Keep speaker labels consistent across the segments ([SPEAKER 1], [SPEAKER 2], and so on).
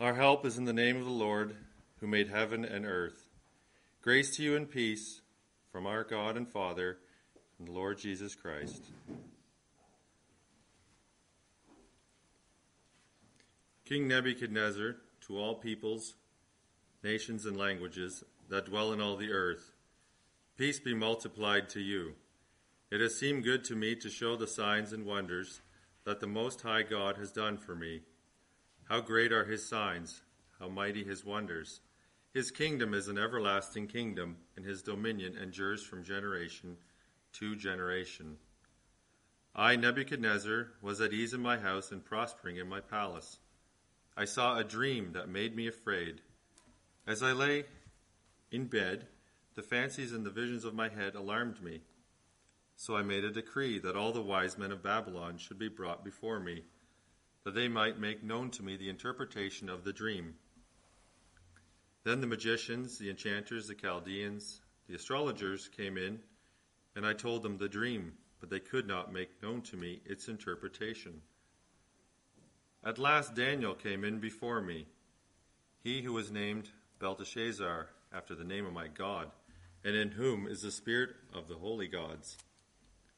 [SPEAKER 1] Our help is in the name of the Lord, who made heaven and earth. Grace to you and peace from our God and Father and the Lord Jesus Christ. King Nebuchadnezzar, to all peoples, nations, and languages that dwell in all the earth, peace be multiplied to you. It has seemed good to me to show the signs and wonders that the Most High God has done for me. How great are his signs, how mighty his wonders. His kingdom is an everlasting kingdom, and his dominion endures from generation to generation. I, Nebuchadnezzar, was at ease in my house and prospering in my palace. I saw a dream that made me afraid. As I lay in bed, the fancies and the visions of my head alarmed me. So I made a decree that all the wise men of Babylon should be brought before me that they might make known to me the interpretation of the dream. Then the magicians, the enchanters, the Chaldeans, the astrologers came in, and I told them the dream, but they could not make known to me its interpretation. At last Daniel came in before me, he who was named Belteshazzar, after the name of my God, and in whom is the spirit of the holy gods.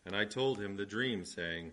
[SPEAKER 1] And I told him the dream, saying,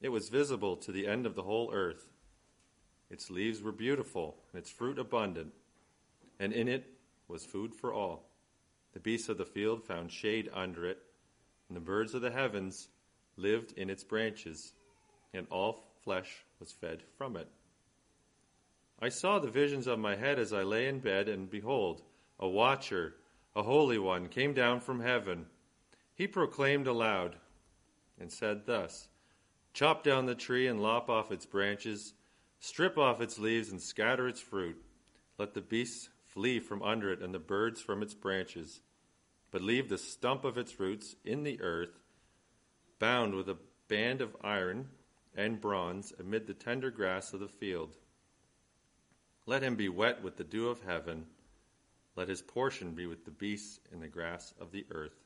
[SPEAKER 1] It was visible to the end of the whole earth. Its leaves were beautiful, and its fruit abundant, and in it was food for all. The beasts of the field found shade under it, and the birds of the heavens lived in its branches, and all flesh was fed from it. I saw the visions of my head as I lay in bed, and behold, a watcher, a holy one, came down from heaven. He proclaimed aloud and said thus Chop down the tree and lop off its branches, strip off its leaves and scatter its fruit. Let the beasts flee from under it and the birds from its branches, but leave the stump of its roots in the earth, bound with a band of iron and bronze amid the tender grass of the field. Let him be wet with the dew of heaven. Let his portion be with the beasts in the grass of the earth.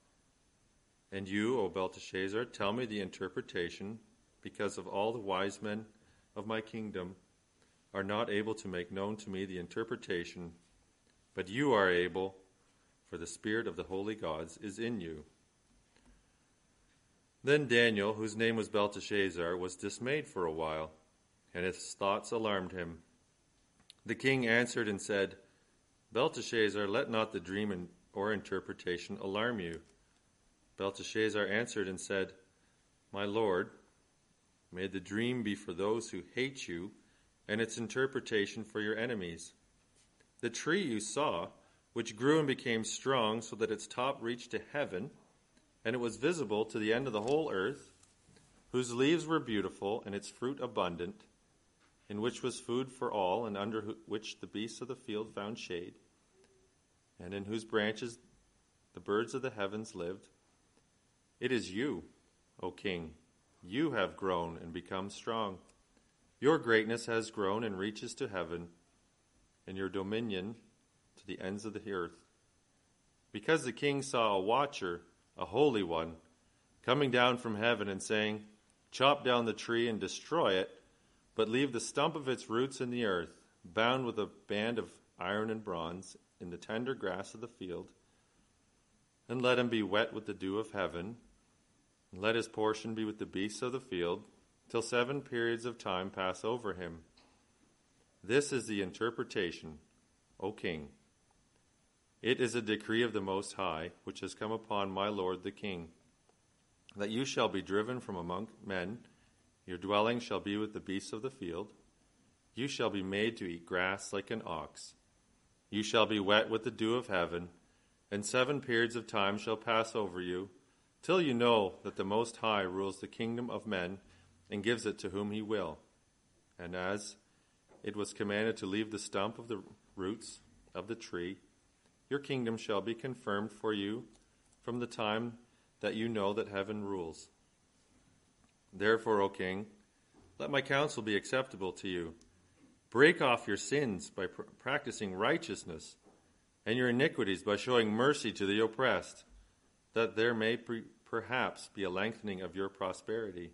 [SPEAKER 1] And you, O Belteshazzar, tell me the interpretation, because of all the wise men of my kingdom are not able to make known to me the interpretation, but you are able, for the spirit of the holy gods is in you. Then Daniel, whose name was Belteshazzar, was dismayed for a while, and his thoughts alarmed him. The king answered and said, Belteshazzar, let not the dream or interpretation alarm you. Belteshazzar answered and said, My lord, may the dream be for those who hate you, and its interpretation for your enemies. The tree you saw, which grew and became strong so that its top reached to heaven, and it was visible to the end of the whole earth, whose leaves were beautiful and its fruit abundant, in which was food for all, and under which the beasts of the field found shade, and in whose branches the birds of the heavens lived. It is you, O king. You have grown and become strong. Your greatness has grown and reaches to heaven, and your dominion to the ends of the earth. Because the king saw a watcher, a holy one, coming down from heaven and saying, Chop down the tree and destroy it, but leave the stump of its roots in the earth, bound with a band of iron and bronze, in the tender grass of the field, and let him be wet with the dew of heaven let his portion be with the beasts of the field, till seven periods of time pass over him. This is the interpretation, O king. It is a decree of the Most High, which has come upon my lord the king, that you shall be driven from among men, your dwelling shall be with the beasts of the field, you shall be made to eat grass like an ox, you shall be wet with the dew of heaven, and seven periods of time shall pass over you, till you know that the Most High rules the kingdom of men and gives it to whom he will. And as it was commanded to leave the stump of the roots of the tree, your kingdom shall be confirmed for you from the time that you know that heaven rules. Therefore, O king, let my counsel be acceptable to you. Break off your sins by pr- practicing righteousness, and your iniquities by showing mercy to the oppressed, that there may pre- perhaps be a lengthening of your prosperity.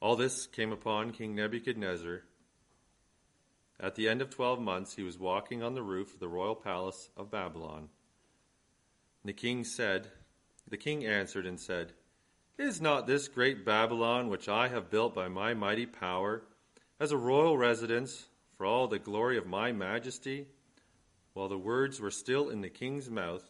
[SPEAKER 1] All this came upon King Nebuchadnezzar at the end of twelve months, he was walking on the roof of the royal palace of Babylon. The king said, The king answered and said, Is not this great Babylon, which I have built by my mighty power, as a royal residence for all the glory of my majesty? While the words were still in the king's mouth,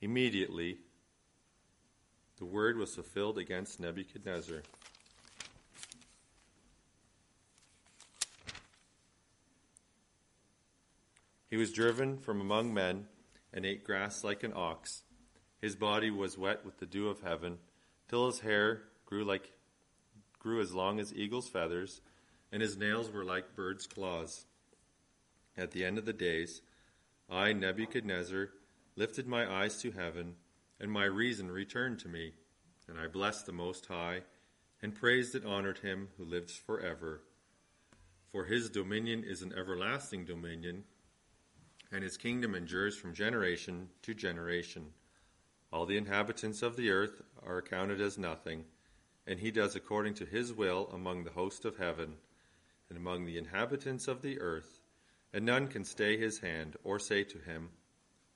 [SPEAKER 1] Immediately, the word was fulfilled against Nebuchadnezzar. He was driven from among men and ate grass like an ox. His body was wet with the dew of heaven, till his hair grew like grew as long as eagle's feathers, and his nails were like birds' claws. At the end of the days, I, Nebuchadnezzar, lifted my eyes to heaven, and my reason returned to me, and I blessed the Most High, and praised and honored him who lives forever. For his dominion is an everlasting dominion and his kingdom endures from generation to generation. All the inhabitants of the earth are accounted as nothing, and he does according to his will among the host of heaven and among the inhabitants of the earth, and none can stay his hand or say to him,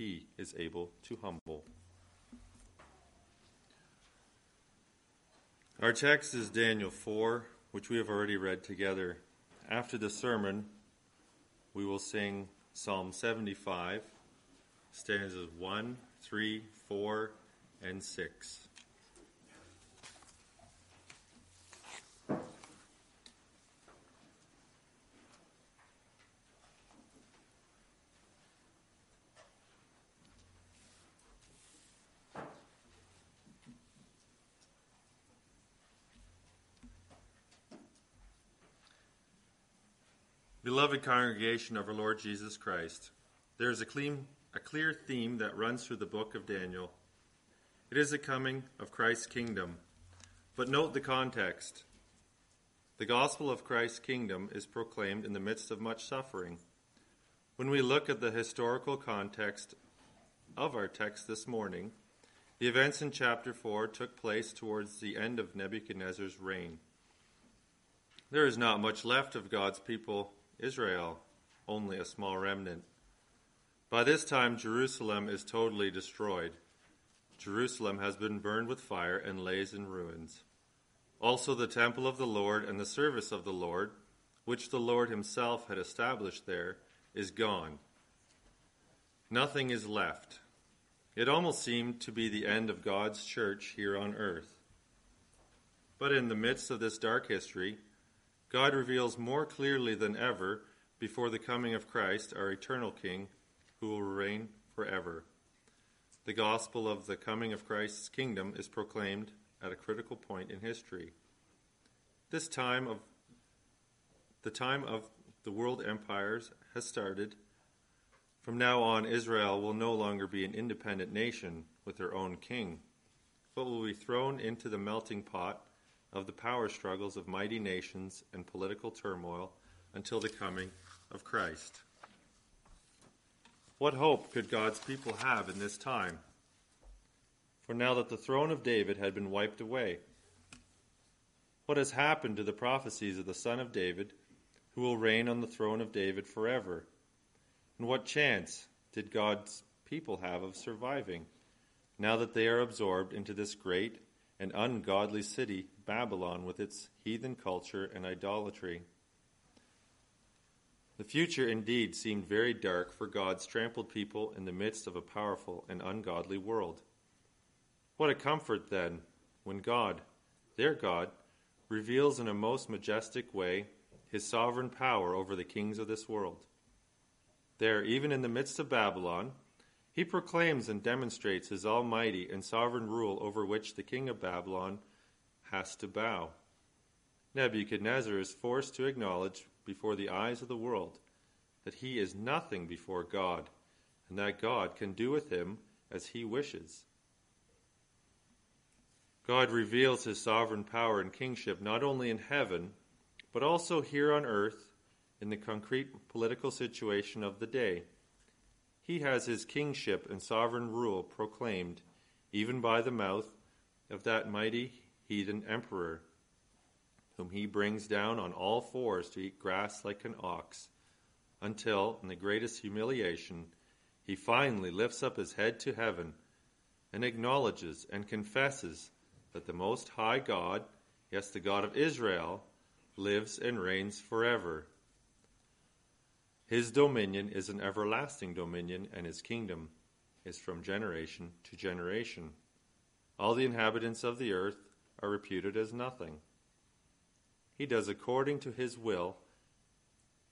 [SPEAKER 1] he is able to humble. Our text is Daniel 4, which we have already read together. After the sermon, we will sing Psalm 75, stanzas 1, 3, 4, and 6. Beloved congregation of our Lord Jesus Christ, there is a, clean, a clear theme that runs through the book of Daniel. It is the coming of Christ's kingdom. But note the context. The gospel of Christ's kingdom is proclaimed in the midst of much suffering. When we look at the historical context of our text this morning, the events in chapter 4 took place towards the end of Nebuchadnezzar's reign. There is not much left of God's people Israel, only a small remnant. By this time, Jerusalem is totally destroyed. Jerusalem has been burned with fire and lays in ruins. Also, the temple of the Lord and the service of the Lord, which the Lord himself had established there, is gone. Nothing is left. It almost seemed to be the end of God's church here on earth. But in the midst of this dark history, God reveals more clearly than ever before the coming of Christ, our eternal King, who will reign forever. The gospel of the coming of Christ's kingdom is proclaimed at a critical point in history. This time of the time of the world empires has started. From now on, Israel will no longer be an independent nation with their own king, but will be thrown into the melting pot of the power struggles of mighty nations and political turmoil until the coming of Christ. What hope could God's people have in this time? For now that the throne of David had been wiped away, what has happened to the prophecies of the Son of David, who will reign on the throne of David forever? And what chance did God's people have of surviving, now that they are absorbed into this great and ungodly city, Babylon, with its heathen culture and idolatry? The future indeed seemed very dark for God's trampled people in the midst of a powerful and ungodly world. What a comfort, then, when God, their God, reveals in a most majestic way his sovereign power over the kings of this world. There, even in the midst of Babylon, he proclaims and demonstrates his almighty and sovereign rule over which the king of Babylon has to bow. Nebuchadnezzar is forced to acknowledge before the eyes of the world that he is nothing before God, and that God can do with him as he wishes. God reveals his sovereign power and kingship not only in heaven, but also here on earth in the concrete political situation of the day. He has his kingship and sovereign rule proclaimed even by the mouth of that mighty heathen emperor whom he brings down on all fours to eat grass like an ox, until, in the greatest humiliation, he finally lifts up his head to heaven and acknowledges and confesses that the Most High God, yes, the God of Israel, lives and reigns forever. His dominion is an everlasting dominion, and his kingdom is from generation to generation. All the inhabitants of the earth are reputed as nothing. He does according to his will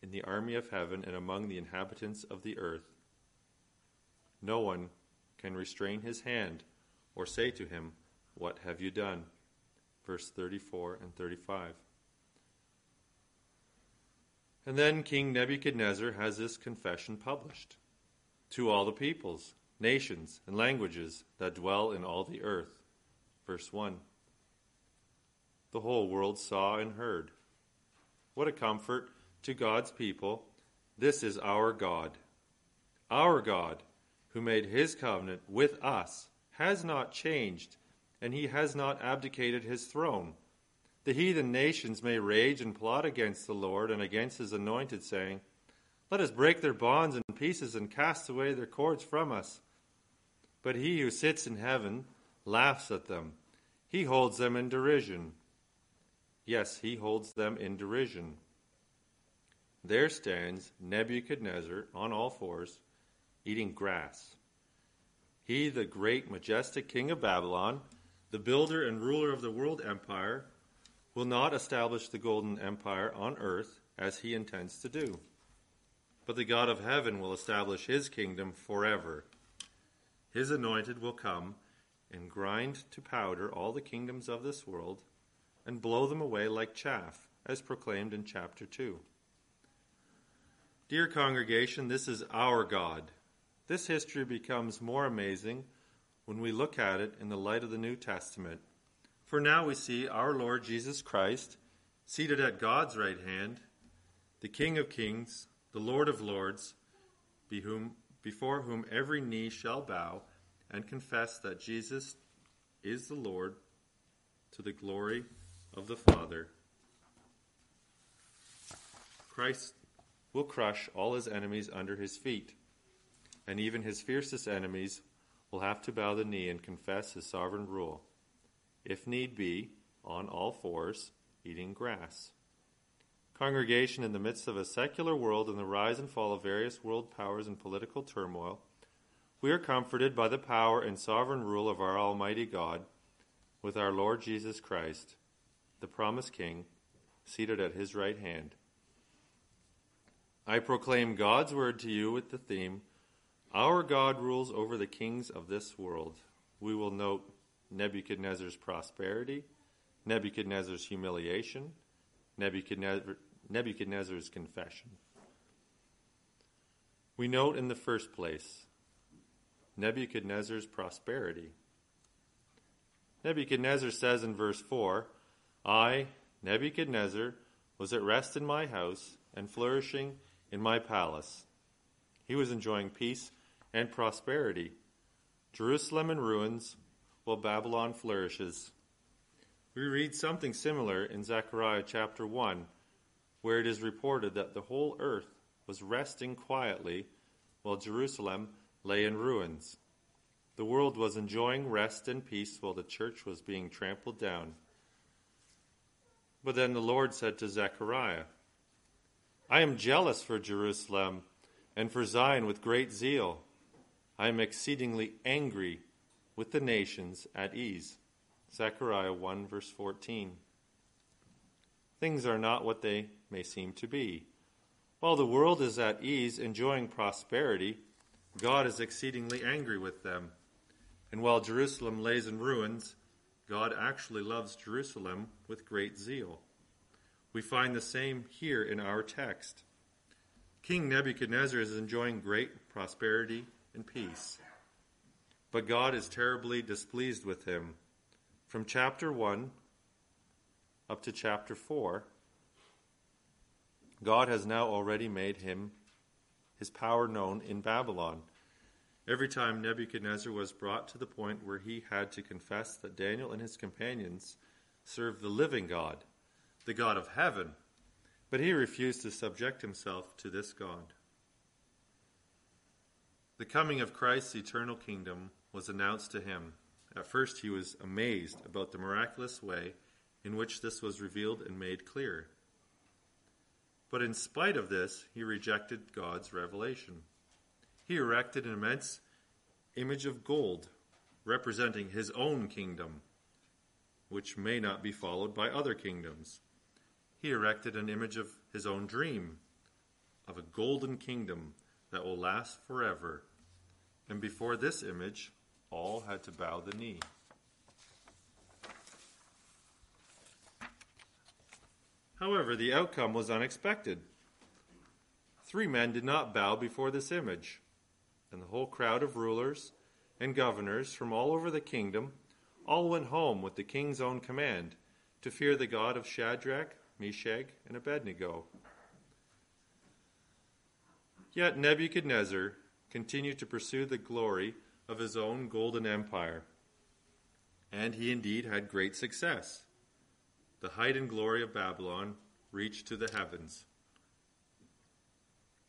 [SPEAKER 1] in the army of heaven and among the inhabitants of the earth. No one can restrain his hand or say to him, What have you done? Verse 34 and 35. And then King Nebuchadnezzar has this confession published to all the peoples, nations, and languages that dwell in all the earth. Verse 1 the whole world saw and heard. What a comfort to God's people. This is our God. Our God, who made his covenant with us, has not changed, and he has not abdicated his throne. The heathen nations may rage and plot against the Lord and against his anointed, saying, Let us break their bonds in pieces and cast away their cords from us. But he who sits in heaven laughs at them, he holds them in derision. Yes, he holds them in derision. There stands Nebuchadnezzar on all fours, eating grass. He, the great, majestic king of Babylon, the builder and ruler of the world empire, will not establish the golden empire on earth as he intends to do. But the God of heaven will establish his kingdom forever. His anointed will come and grind to powder all the kingdoms of this world and blow them away like chaff, as proclaimed in chapter 2. Dear congregation, this is our God. This history becomes more amazing when we look at it in the light of the New Testament. For now we see our Lord Jesus Christ seated at God's right hand, the King of kings, the Lord of lords, before whom every knee shall bow and confess that Jesus is the Lord to the glory of the Father. Christ will crush all his enemies under his feet, and even his fiercest enemies will have to bow the knee and confess his sovereign rule, if need be, on all fours, eating grass. Congregation, in the midst of a secular world and the rise and fall of various world powers and political turmoil, we are comforted by the power and sovereign rule of our Almighty God with our Lord Jesus Christ the promised king, seated at his right hand. I proclaim God's word to you with the theme Our God rules over the kings of this world. We will note Nebuchadnezzar's prosperity, Nebuchadnezzar's humiliation, Nebuchadnezzar, Nebuchadnezzar's confession. We note in the first place Nebuchadnezzar's prosperity. Nebuchadnezzar says in verse 4 I, Nebuchadnezzar, was at rest in my house and flourishing in my palace. He was enjoying peace and prosperity. Jerusalem in ruins, while Babylon flourishes. We read something similar in Zechariah chapter 1, where it is reported that the whole earth was resting quietly while Jerusalem lay in ruins. The world was enjoying rest and peace while the church was being trampled down. But then the Lord said to Zechariah, I am jealous for Jerusalem and for Zion with great zeal. I am exceedingly angry with the nations at ease. Zechariah 1, verse 14. Things are not what they may seem to be. While the world is at ease, enjoying prosperity, God is exceedingly angry with them. And while Jerusalem lays in ruins, God actually loves Jerusalem with great zeal. We find the same here in our text. King Nebuchadnezzar is enjoying great prosperity and peace. But God is terribly displeased with him. From chapter 1 up to chapter 4, God has now already made him his power known in Babylon. Every time Nebuchadnezzar was brought to the point where he had to confess that Daniel and his companions served the living God, the God of heaven, but he refused to subject himself to this God. The coming of Christ's eternal kingdom was announced to him. At first, he was amazed about the miraculous way in which this was revealed and made clear. But in spite of this, he rejected God's revelation. He erected an immense image of gold representing his own kingdom, which may not be followed by other kingdoms he erected an image of his own dream, of a golden kingdom that will last forever. And before this image, all had to bow the knee. However, the outcome was unexpected. Three men did not bow before this image, and the whole crowd of rulers and governors from all over the kingdom all went home with the king's own command to fear the God of Shadrach, Meshach, and Abednego. Yet Nebuchadnezzar continued to pursue the glory of his own golden empire. And he indeed had great success. The height and glory of Babylon reached to the heavens.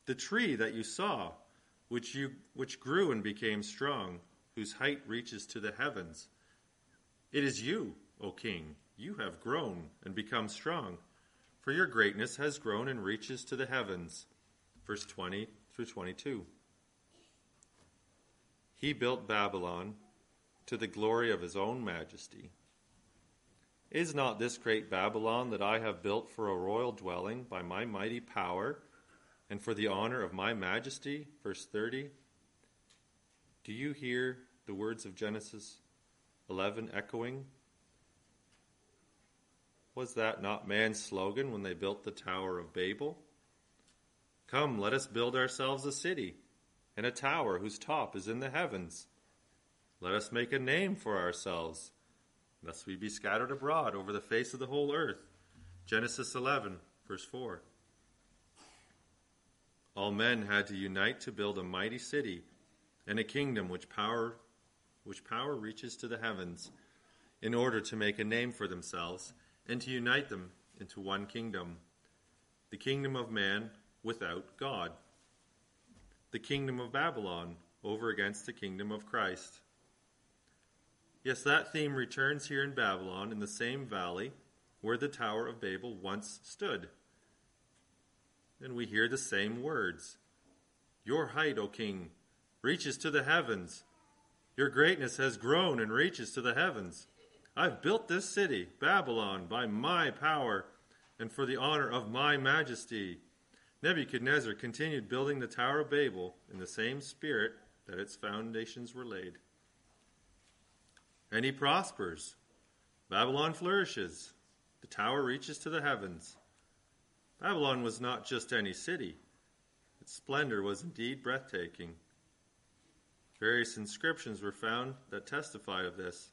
[SPEAKER 1] The tree that you saw, which, you, which grew and became strong, whose height reaches to the heavens, it is you, O king. You have grown and become strong for your greatness has grown and reaches to the heavens. Verse 20 through 22. He built Babylon to the glory of his own majesty. Is not this great Babylon that I have built for a royal dwelling by my mighty power and for the honor of my majesty? Verse 30. Do you hear the words of Genesis 11 echoing was that not man's slogan when they built the Tower of Babel? Come, let us build ourselves a city and a tower whose top is in the heavens. Let us make a name for ourselves, lest we be scattered abroad over the face of the whole earth. Genesis 11, verse 4. All men had to unite to build a mighty city and a kingdom which power, which power reaches to the heavens, in order to make a name for themselves and to unite them into one kingdom the kingdom of man without God, the kingdom of Babylon over against the kingdom of Christ. Yes, that theme returns here in Babylon in the same valley where the Tower of Babel once stood. And we hear the same words Your height, O king, reaches to the heavens. Your greatness has grown and reaches to the heavens. I've built this city, Babylon, by my power and for the honor of my majesty. Nebuchadnezzar continued building the Tower of Babel in the same spirit that its foundations were laid. And he prospers. Babylon flourishes. The tower reaches to the heavens. Babylon was not just any city, its splendor was indeed breathtaking. Various inscriptions were found that testify of this.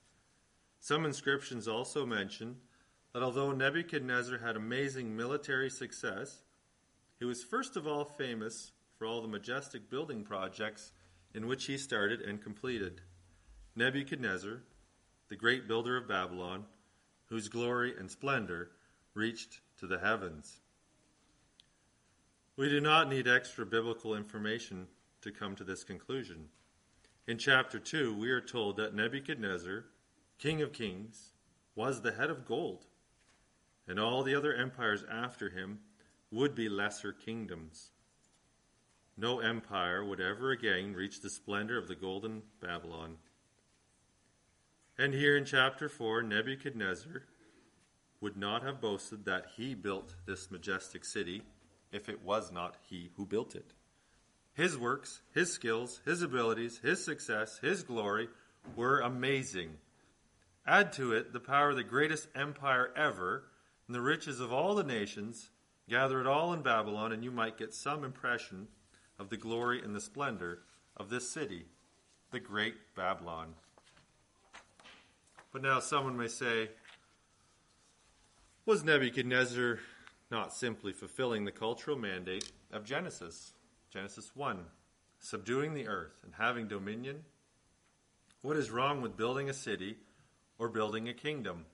[SPEAKER 1] Some inscriptions also mention that although Nebuchadnezzar had amazing military success, he was first of all famous for all the majestic building projects in which he started and completed. Nebuchadnezzar, the great builder of Babylon, whose glory and splendor reached to the heavens. We do not need extra biblical information to come to this conclusion. In chapter 2, we are told that Nebuchadnezzar, king of kings, was the head of gold, and all the other empires after him would be lesser kingdoms. No empire would ever again reach the splendor of the golden Babylon. And here in chapter 4, Nebuchadnezzar would not have boasted that he built this majestic city if it was not he who built it. His works, his skills, his abilities, his success, his glory were amazing. Add to it the power of the greatest empire ever and the riches of all the nations, gather it all in Babylon, and you might get some impression of the glory and the splendor of this city, the great Babylon. But now someone may say, was Nebuchadnezzar not simply fulfilling the cultural mandate of Genesis? Genesis 1 subduing the earth and having dominion. What is wrong with building a city or building a kingdom?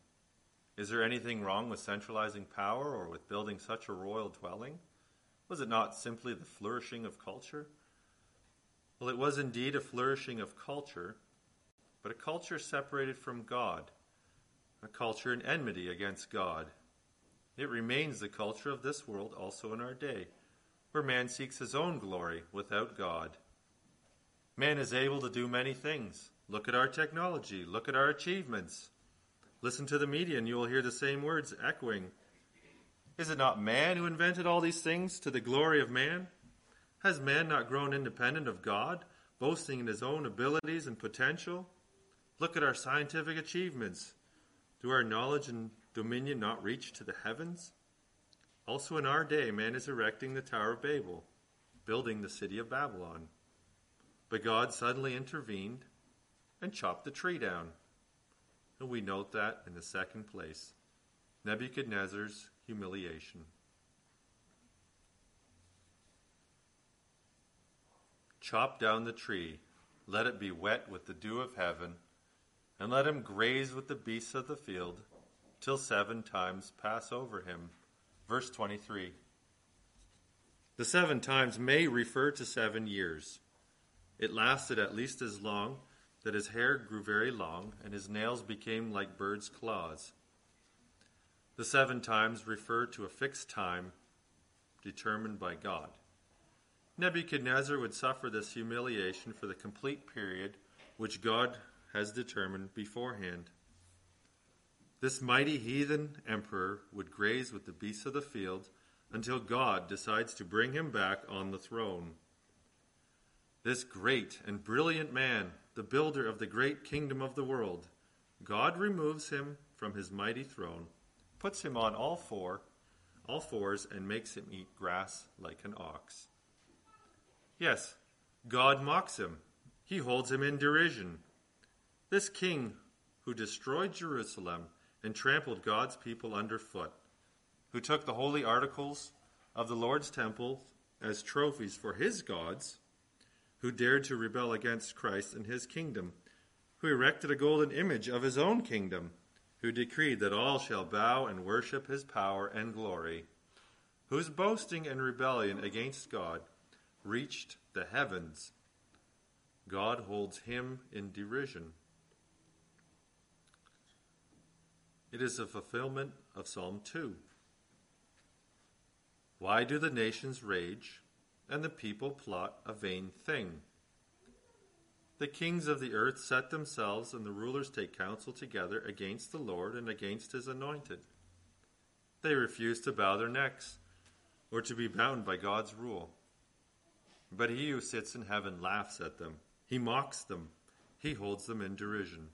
[SPEAKER 1] Is there anything wrong with centralizing power or with building such a royal dwelling? Was it not simply the flourishing of culture? Well, it was indeed a flourishing of culture, but a culture separated from God, a culture in enmity against God. It remains the culture of this world also in our day where man seeks his own glory without God. Man is able to do many things. Look at our technology, look at our achievements. Listen to the media, and you will hear the same words echoing. Is it not man who invented all these things to the glory of man? Has man not grown independent of God, boasting in his own abilities and potential? Look at our scientific achievements. Do our knowledge and dominion not reach to the heavens? Also in our day, man is erecting the Tower of Babel, building the city of Babylon. But God suddenly intervened and chopped the tree down. And we note that in the second place Nebuchadnezzar's humiliation. Chop down the tree, let it be wet with the dew of heaven, and let him graze with the beasts of the field, till seven times pass over him. Verse 23. The seven times may refer to seven years. It lasted at least as long that his hair grew very long and his nails became like birds' claws. The seven times refer to a fixed time determined by God. Nebuchadnezzar would suffer this humiliation for the complete period which God has determined beforehand. This mighty heathen emperor would graze with the beasts of the field until God decides to bring him back on the throne. This great and brilliant man, the builder of the great kingdom of the world, God removes him from his mighty throne, puts him on all four, all fours, and makes him eat grass like an ox. Yes, God mocks him. He holds him in derision. This king who destroyed Jerusalem and trampled God's people underfoot, who took the holy articles of the Lord's temple as trophies for his gods, who dared to rebel against Christ and his kingdom, who erected a golden image of his own kingdom, who decreed that all shall bow and worship his power and glory, whose boasting and rebellion against God reached the heavens. God holds him in derision. It is a fulfillment of Psalm 2. Why do the nations rage and the people plot a vain thing? The kings of the earth set themselves, and the rulers take counsel together against the Lord and against his anointed. They refuse to bow their necks. or to be bound by God's rule. But he who sits in heaven laughs at them. He mocks them. He holds them in derision.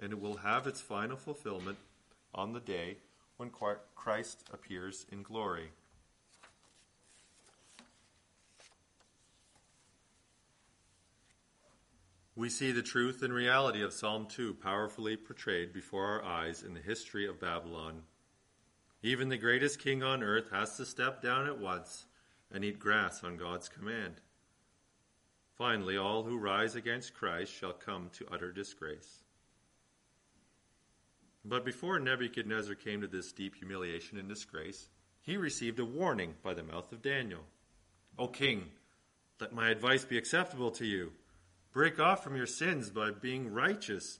[SPEAKER 1] And it will have its final fulfillment on the day when Christ appears in glory. We see the truth and reality of Psalm 2 powerfully portrayed before our eyes in the history of Babylon. Even the greatest king on earth has to step down at once and eat grass on God's command. Finally, all who rise against Christ shall come to utter disgrace. But before Nebuchadnezzar came to this deep humiliation and disgrace, he received a warning by the mouth of Daniel. O king, let my advice be acceptable to you. Break off from your sins by being righteous,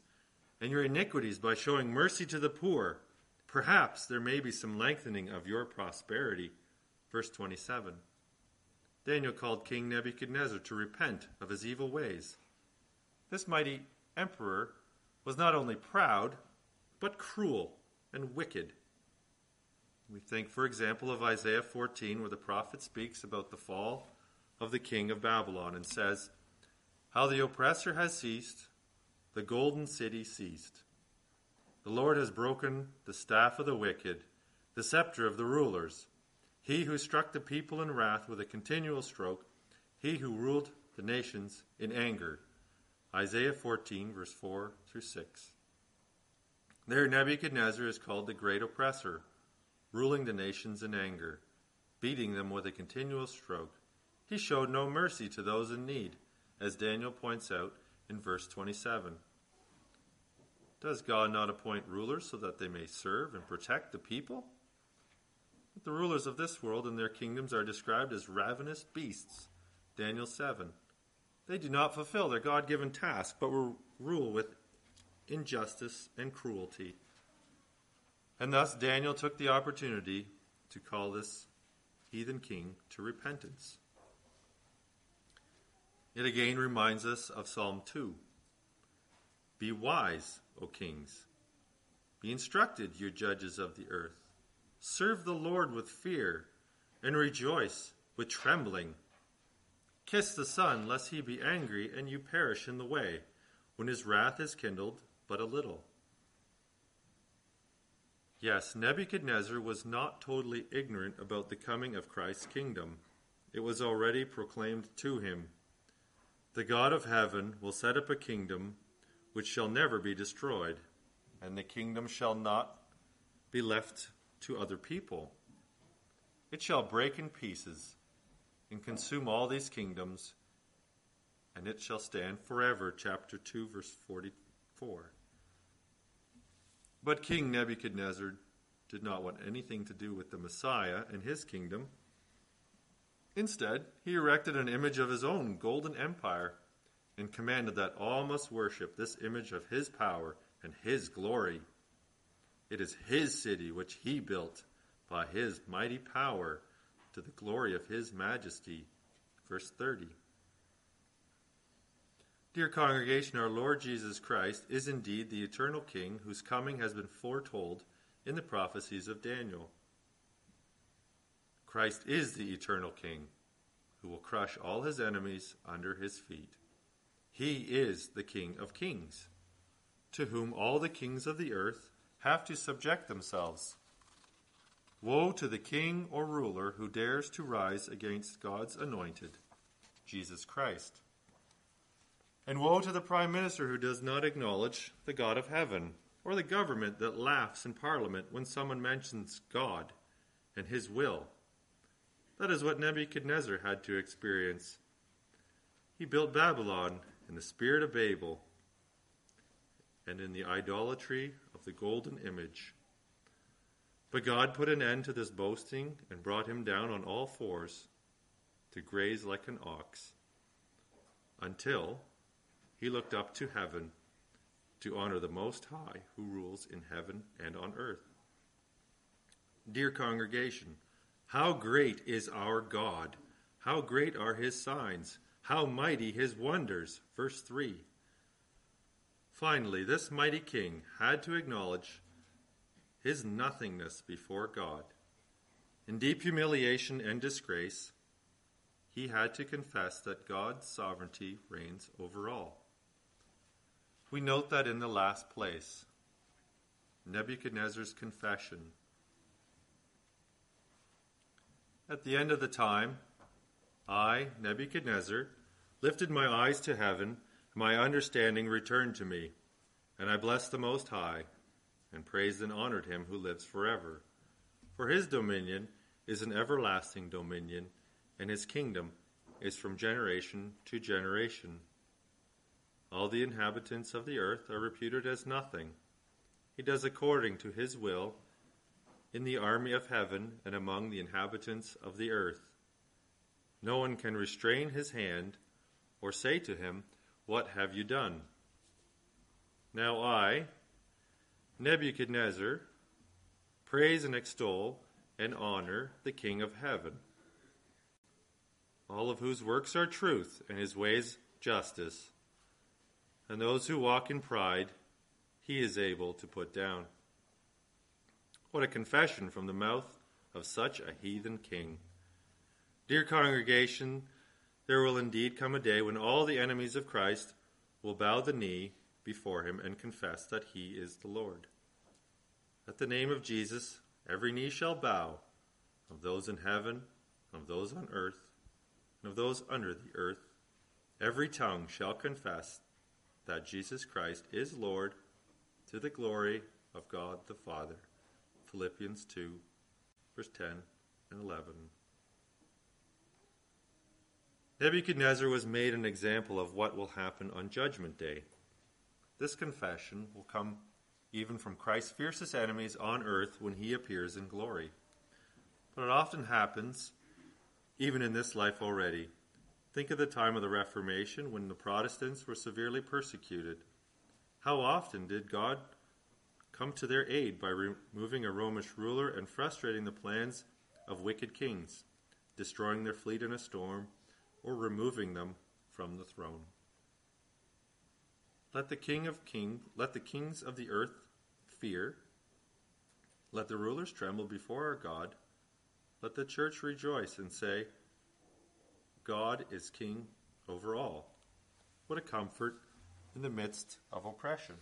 [SPEAKER 1] and your iniquities by showing mercy to the poor. Perhaps there may be some lengthening of your prosperity. Verse 27. Daniel called King Nebuchadnezzar to repent of his evil ways. This mighty emperor was not only proud, but cruel and wicked. We think, for example, of Isaiah 14, where the prophet speaks about the fall of the king of Babylon and says, how the oppressor has ceased, the golden city ceased. The Lord has broken the staff of the wicked, the scepter of the rulers. He who struck the people in wrath with a continual stroke, he who ruled the nations in anger. Isaiah 14, verse 4 through 6. There, Nebuchadnezzar is called the great oppressor, ruling the nations in anger, beating them with a continual stroke. He showed no mercy to those in need as Daniel points out in verse 27. Does God not appoint rulers so that they may serve and protect the people? The rulers of this world and their kingdoms are described as ravenous beasts. Daniel 7. They do not fulfill their God given task, but rule with injustice and cruelty. And thus Daniel took the opportunity to call this heathen king to repentance. It again reminds us of Psalm 2. Be wise, O kings. Be instructed, you judges of the earth. Serve the Lord with fear and rejoice with trembling. Kiss the Son, lest he be angry and you perish in the way, when his wrath is kindled but a little. Yes, Nebuchadnezzar was not totally ignorant about the coming of Christ's kingdom. It was already proclaimed to him the God of heaven will set up a kingdom which shall never be destroyed, and the kingdom shall not be left to other people. It shall break in pieces and consume all these kingdoms, and it shall stand forever. Chapter 2, verse 44. But King Nebuchadnezzar did not want anything to do with the Messiah and his kingdom. Instead, he erected an image of his own golden empire and commanded that all must worship this image of his power and his glory. It is his city which he built by his mighty power to the glory of his majesty. Verse 30. Dear congregation, our Lord Jesus Christ is indeed the eternal King whose coming has been foretold in the prophecies of Daniel. Christ is the eternal King who will crush all his enemies under his feet. He is the King of kings, to whom all the kings of the earth have to subject themselves. Woe to the king or ruler who dares to rise against God's anointed, Jesus Christ. And woe to the prime minister who does not acknowledge the God of heaven, or the government that laughs in parliament when someone mentions God and his will that is what Nebuchadnezzar had to experience. He built Babylon in the spirit of Babel and in the idolatry of the golden image. But God put an end to this boasting and brought him down on all fours to graze like an ox until he looked up to heaven to honor the Most High who rules in heaven and on earth. Dear congregation, how great is our God! How great are his signs! How mighty his wonders! Verse 3. Finally, this mighty king had to acknowledge his nothingness before God. In deep humiliation and disgrace, he had to confess that God's sovereignty reigns over all. We note that in the last place, Nebuchadnezzar's confession. At the end of the time, I, Nebuchadnezzar, lifted my eyes to heaven, my understanding returned to me, and I blessed the Most High, and praised and honored him who lives forever. For his dominion is an everlasting dominion, and his kingdom is from generation to generation. All the inhabitants of the earth are reputed as nothing. He does according to his will in the army of heaven and among the inhabitants of the earth. No one can restrain his hand or say to him, What have you done? Now I, Nebuchadnezzar, praise and extol and honor the King of heaven, all of whose works are truth and his ways justice. And those who walk in pride, he is able to put down. What a confession from the mouth of such a heathen king. Dear congregation, there will indeed come a day when all the enemies of Christ will bow the knee before him and confess that he is the Lord. At the name of Jesus, every knee shall bow, of those in heaven, of those on earth, and of those under the earth. Every tongue shall confess that Jesus Christ is Lord to the glory of God the Father. Philippians 2, verse 10 and 11. Nebuchadnezzar was made an example of what will happen on Judgment Day. This confession will come even from Christ's fiercest enemies on earth when he appears in glory. But it often happens, even in this life already. Think of the time of the Reformation when the Protestants were severely persecuted. How often did God come to their aid by removing a Romish ruler and frustrating the plans of wicked kings, destroying their fleet in a storm, or removing them from the throne? Let the king of king, let the kings of the earth fear. Let the rulers tremble before our God. Let the church rejoice and say, God is king over all. What a comfort in the midst of oppression.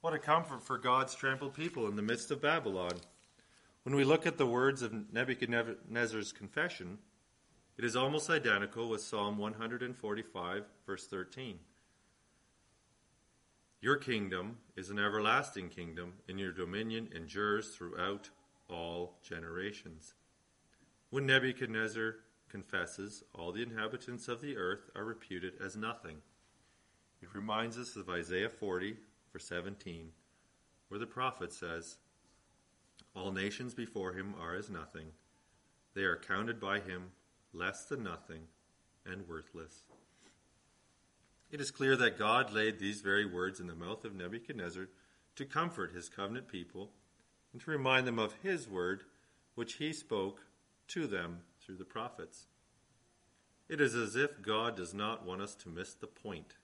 [SPEAKER 1] What a comfort for God's trampled people in the midst of Babylon. When we look at the words of Nebuchadnezzar's confession, it is almost identical with Psalm 145, verse 13. Your kingdom is an everlasting kingdom, and your dominion endures throughout all generations. When Nebuchadnezzar confesses, all the inhabitants of the earth are reputed as nothing. It reminds us of Isaiah 40, verse 17, where the prophet says, All nations before him are as nothing. They are counted by him less than nothing and worthless. It is clear that God laid these very words in the mouth of Nebuchadnezzar to comfort his covenant people and to remind them of his word, which he spoke to them through the prophets. It is as if God does not want us to miss the point.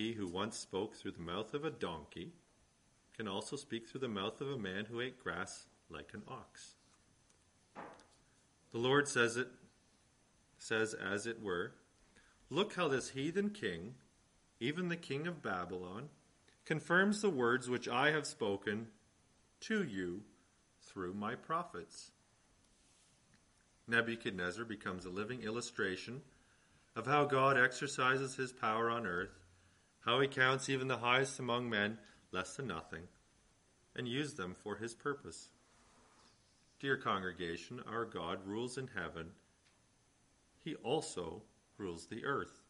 [SPEAKER 1] He who once spoke through the mouth of a donkey can also speak through the mouth of a man who ate grass like an ox. The Lord says it says as it were, look how this heathen king, even the king of Babylon, confirms the words which I have spoken to you through my prophets. Nebuchadnezzar becomes a living illustration of how God exercises his power on earth, how he counts even the highest among men less than nothing, and uses them for his purpose. Dear congregation, our God rules in heaven. He also rules the earth.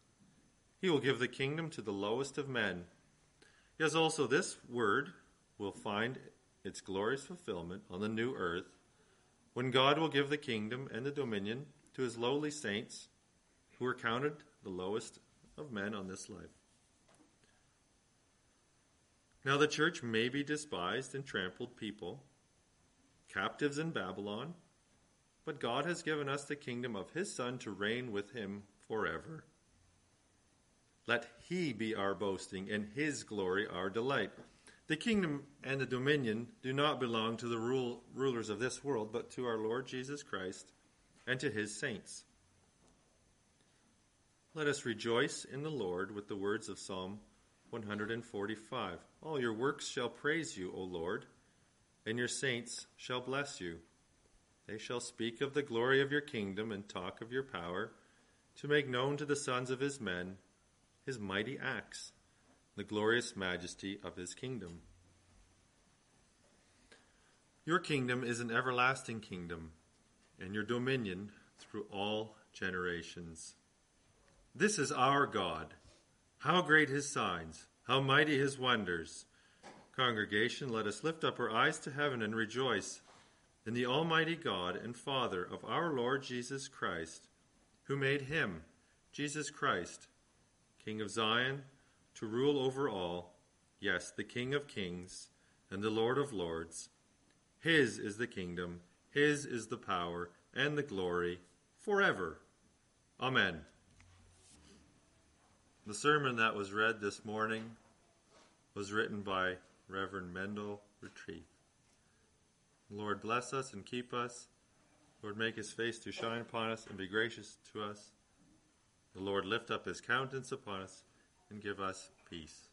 [SPEAKER 1] He will give the kingdom to the lowest of men. Yes, also this word will find its glorious fulfillment on the new earth when God will give the kingdom and the dominion to his lowly saints who are counted the lowest of men on this life. Now the church may be despised and trampled people, captives in Babylon, but God has given us the kingdom of his Son to reign with him forever. Let he be our boasting and his glory our delight. The kingdom and the dominion do not belong to the rule, rulers of this world, but to our Lord Jesus Christ and to his saints. Let us rejoice in the Lord with the words of Psalm 145. All your works shall praise you, O Lord, and your saints shall bless you. They shall speak of the glory of your kingdom and talk of your power, to make known to the sons of his men his mighty acts, the glorious majesty of his kingdom. Your kingdom is an everlasting kingdom, and your dominion through all generations. This is our God. How great his signs, how mighty his wonders. Congregation, let us lift up our eyes to heaven and rejoice in the Almighty God and Father of our Lord Jesus Christ, who made him, Jesus Christ, King of Zion, to rule over all, yes, the King of kings and the Lord of lords. His is the kingdom, his is the power and the glory forever. Amen. The sermon that was read this morning was written by Reverend Mendel Retrieve. Lord, bless us and keep us. Lord, make his face to shine upon us and be gracious to us. The Lord lift up his countenance upon us and give us peace.